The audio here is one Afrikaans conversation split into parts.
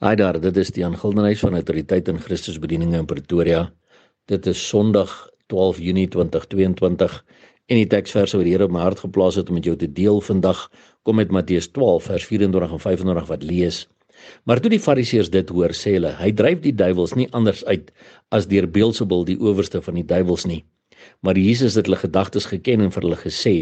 Haai daar, dit is die aangildenhuis van autoriteit in Christusbedieninge in Pretoria. Dit is Sondag 12 Junie 2022 en die teksverse wat die Here op my hart geplaas het om met jou te deel vandag kom met Matteus 12 vers 24 en 25 wat lees. Maar toe die Fariseërs dit hoor, sê hulle: Hy dryf die duiwels nie anders uit as deur Beelzebul, die owerste van die duiwels nie. Maar Jesus het hulle gedagtes geken en vir hulle gesê: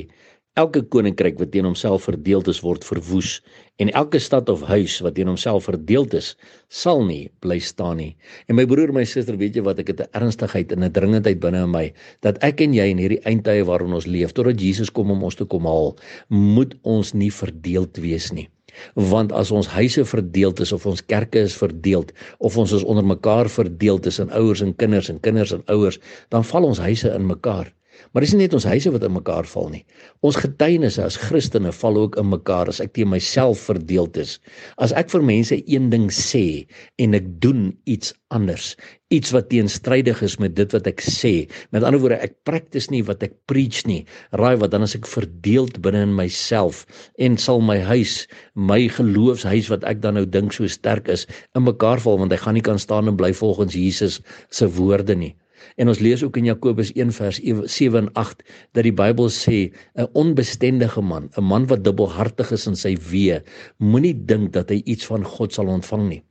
Elke koninkryk wat teen homself verdeeld is, word verwoes en elke stad of huis wat teen homself verdeeld is, sal nie bly staan nie. En my broer, my suster, weet jy wat ek het 'n ernstigheid en 'n dringendheid binne in my dat ek en jy in hierdie eindtye waarin ons leef, totdat Jesus kom om ons te kom haal, moet ons nie verdeeld wees nie. Want as ons huise verdeeld is of ons kerke is verdeeld of ons is onder mekaar verdeeld tussen ouers en kinders en kinders en ouers, dan val ons huise in mekaar. Maar dis nie net ons huise wat in mekaar val nie. Ons getuienisse as Christene val ook in mekaar as ek teen myself verdeeld is. As ek vir mense een ding sê en ek doen iets anders, iets wat teenstrydig is met dit wat ek sê. Met ander woorde, ek praktis nie wat ek preach nie. Raai wat dan as ek verdeeld binne in myself en sal my huis, my geloofshuis wat ek dan nou dink so sterk is, in mekaar val want hy gaan nie kan staan en bly volgens Jesus se woorde nie. En ons lees ook in Jakobus 1 vers 7 en 8 dat die Bybel sê 'n onbestendige man, 'n man wat dubbelhartig is in sy wee, moenie dink dat hy iets van God sal ontvang nie.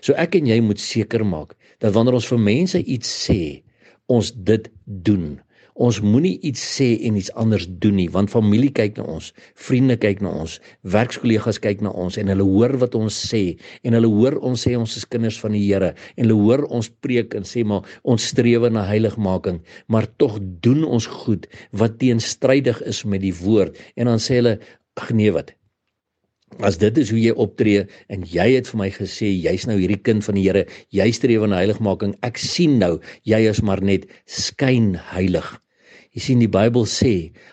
So ek en jy moet seker maak dat wanneer ons vir mense iets sê, ons dit doen. Ons moenie iets sê en iets anders doen nie, want familie kyk na ons, vriende kyk na ons, werkskollegas kyk na ons en hulle hoor wat ons sê en hulle hoor ons sê ons is kinders van die Here en hulle hoor ons preek en sê maar ons streef na heiligmaking, maar tog doen ons goed wat teenstrydig is met die woord en dan sê hulle ag nee wat As dit is hoe jy optree en jy het vir my gesê jy's nou hierdie kind van die Here, jy streef na heiligmaking. Ek sien nou jy is maar net skyn heilig. Jy sien die Bybel sê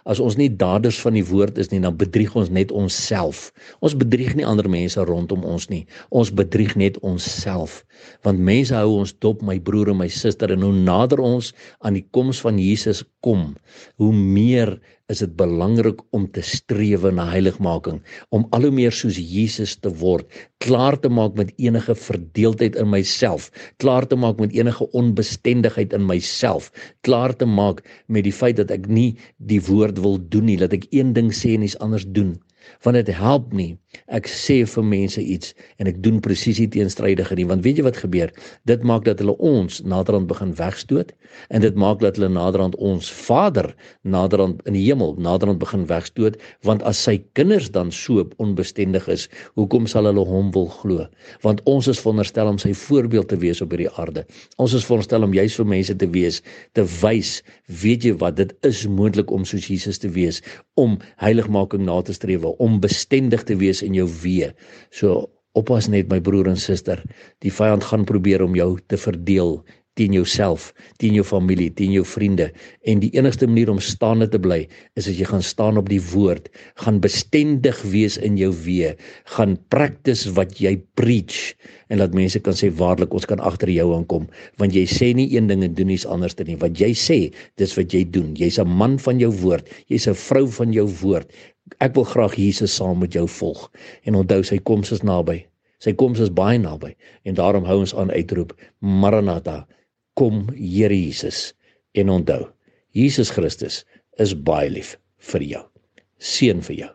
as ons nie daders van die woord is nie, dan bedrieg ons net onsself. Ons bedrieg nie ander mense rondom ons nie. Ons bedrieg net onsself. Want mense hou ons dop, my broer en my suster, en hoe nader ons aan die koms van Jesus kom, hoe meer is dit belangrik om te streef na heiligmaking, om al hoe meer soos Jesus te word, klaar te maak met enige verdeeldheid in myself, klaar te maak met enige onbestendigheid in myself, klaar te maak met die feit dat ek nie die woord wil doen nie, dat ek een ding sê en iets anders doen want dit help nie ek sê vir mense iets en ek doen presies die teenstrydige nie want weet jy wat gebeur? Dit maak dat hulle ons naderhand begin wegstoot en dit maak dat hulle naderhand ons Vader naderhand in die hemel naderhand begin wegstoot want as sy kinders dan so onbestendig is hoekom sal hulle hom wil glo? Want ons is veronderstel om sy voorbeeld te wees op hierdie aarde. Ons is veronderstel om juis vir mense te wees te wys weet jy wat dit is moontlik om soos Jesus te wees om heiligmaking na te streef om bestendig te wees in jou wee. So oppas net my broer en suster, die vyand gaan probeer om jou te verdeel teen jouself, teen jou familie, teen jou vriende. En die enigste manier om staande te bly is as jy gaan staan op die woord, gaan bestendig wees in jou wee, gaan practice wat jy preach en laat mense kan sê waarlik ons kan agter jou aankom. Want jy sê nie een ding en doen iets anders nie. Wat jy sê dis wat jy doen. Jy's 'n man van jou woord. Jy's 'n vrou van jou woord Ek wil graag Jesus saam met jou volg en onthou sy koms is naby. Sy koms is baie naby en daarom hou ons aan uitroep Maranatha, kom Here Jesus en onthou Jesus Christus is baie lief vir jou. Seën vir jou.